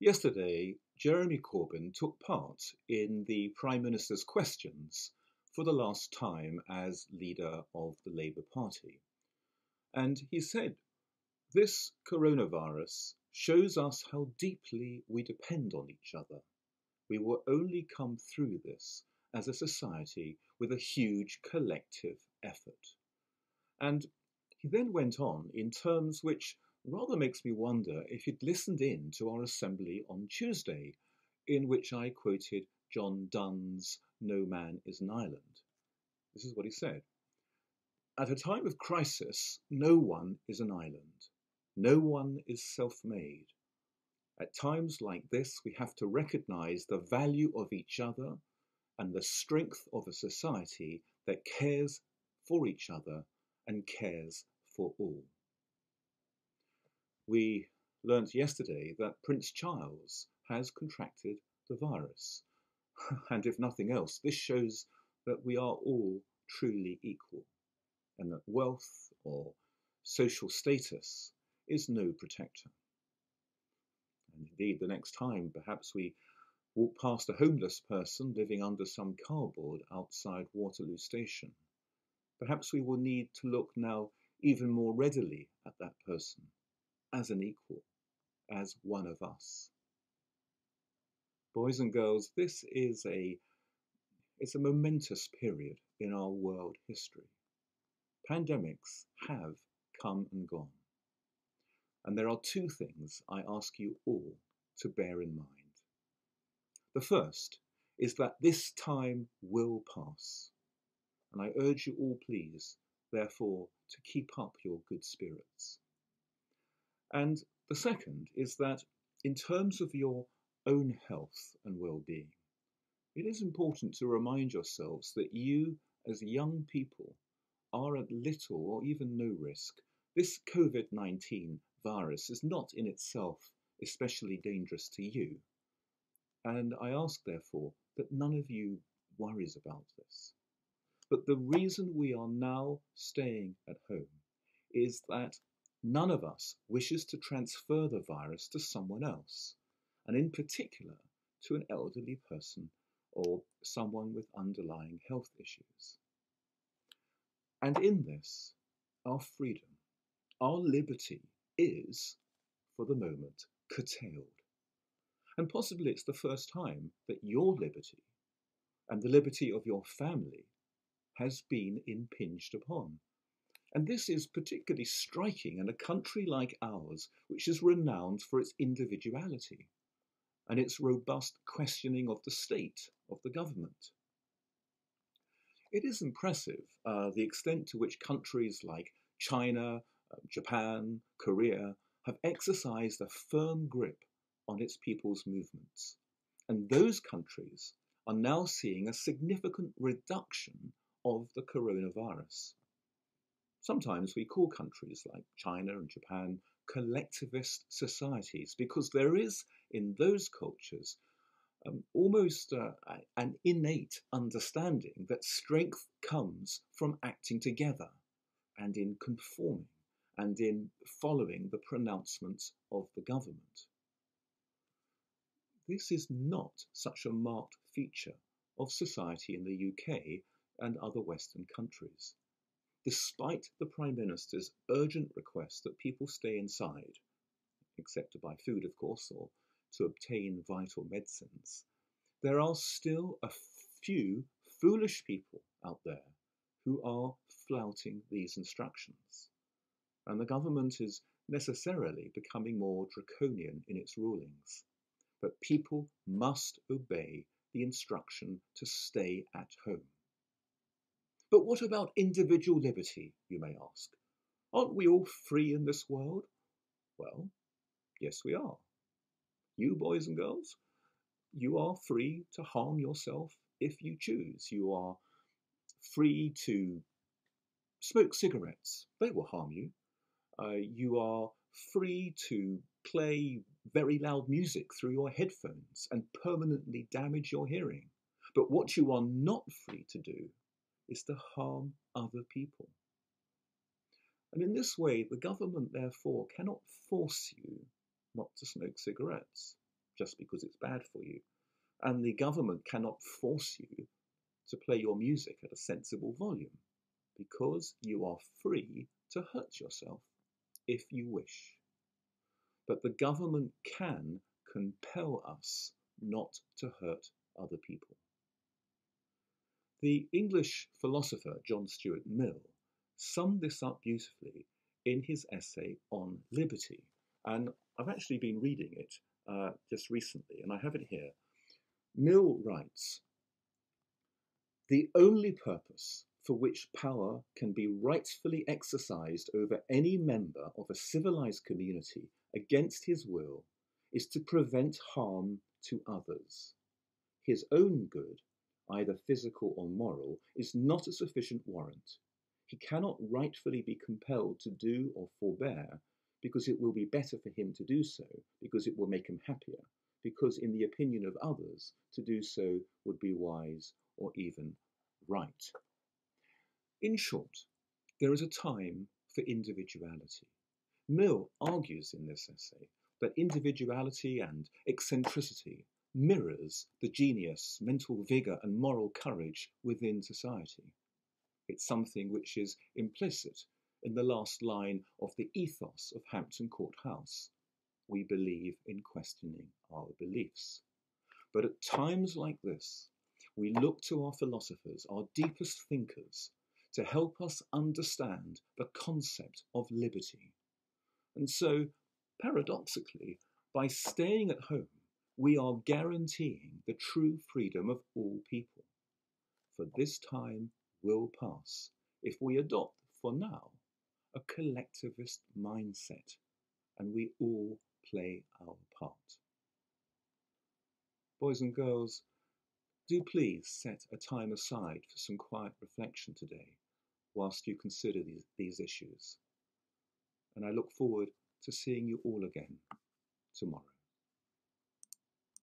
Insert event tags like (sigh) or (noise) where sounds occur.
Yesterday, Jeremy Corbyn took part in the Prime Minister's questions for the last time as leader of the Labour Party. And he said, This coronavirus shows us how deeply we depend on each other. We will only come through this as a society with a huge collective effort. And he then went on in terms which rather makes me wonder if he'd listened in to our assembly on Tuesday, in which I quoted John Donne's No Man is an Island. This is what he said. At a time of crisis, no one is an island. No one is self made. At times like this, we have to recognize the value of each other and the strength of a society that cares for each other and cares for all. We learnt yesterday that Prince Charles has contracted the virus. (laughs) and if nothing else, this shows that we are all truly equal and that wealth or social status is no protector. And indeed, the next time perhaps we walk past a homeless person living under some cardboard outside Waterloo Station, perhaps we will need to look now even more readily at that person as an equal, as one of us. Boys and girls, this is a it's a momentous period in our world history. Pandemics have come and gone. And there are two things I ask you all to bear in mind. The first is that this time will pass. And I urge you all, please, therefore, to keep up your good spirits. And the second is that in terms of your own health and well being, it is important to remind yourselves that you, as young people, are at little or even no risk. This COVID 19 virus is not in itself especially dangerous to you. And I ask, therefore, that none of you worries about this. But the reason we are now staying at home is that none of us wishes to transfer the virus to someone else, and in particular to an elderly person or someone with underlying health issues. And in this, our freedom, our liberty is, for the moment, curtailed. And possibly it's the first time that your liberty and the liberty of your family has been impinged upon. And this is particularly striking in a country like ours, which is renowned for its individuality and its robust questioning of the state, of the government. It is impressive uh, the extent to which countries like China, uh, Japan, Korea have exercised a firm grip on its people's movements. And those countries are now seeing a significant reduction of the coronavirus. Sometimes we call countries like China and Japan collectivist societies because there is in those cultures um, almost uh, an innate understanding that strength comes from acting together and in conforming and in following the pronouncements of the government. This is not such a marked feature of society in the UK and other Western countries. Despite the Prime Minister's urgent request that people stay inside, except to buy food, of course, or to obtain vital medicines, there are still a few foolish people out there who are flouting these instructions. And the government is necessarily becoming more draconian in its rulings. But people must obey the instruction to stay at home. But what about individual liberty, you may ask? Aren't we all free in this world? Well, yes, we are. You, boys and girls, you are free to harm yourself if you choose. You are free to smoke cigarettes, they will harm you. Uh, you are free to play very loud music through your headphones and permanently damage your hearing. But what you are not free to do is to harm other people. And in this way, the government, therefore, cannot force you not to smoke cigarettes. just because it's bad for you. And the government cannot force you to play your music at a sensible volume because you are free to hurt yourself if you wish. But the government can compel us not to hurt other people. The English philosopher John Stuart Mill summed this up beautifully in his essay on liberty. And I've actually been reading it uh, just recently, and I have it here. Mill writes The only purpose for which power can be rightfully exercised over any member of a civilized community against his will is to prevent harm to others. His own good, either physical or moral, is not a sufficient warrant. He cannot rightfully be compelled to do or forbear because it will be better for him to do so, because it will make him happier, because in the opinion of others, to do so would be wise or even right. In short, there is a time for individuality. Mill argues in this essay that individuality and eccentricity mirrors the genius, mental vigour, and moral courage within society. It's something which is implicit in the last line of the ethos of Hampton Court House. We believe in questioning our beliefs. But at times like this, we look to our philosophers, our deepest thinkers, to help us understand the concept of liberty. And so, paradoxically, by staying at home, we are guaranteeing the true freedom of all people. For this time will pass if we adopt, for now, a collectivist mindset and we all play our part. Boys and girls, do please set a time aside for some quiet reflection today whilst you consider these, these issues. And I look forward to seeing you all again tomorrow.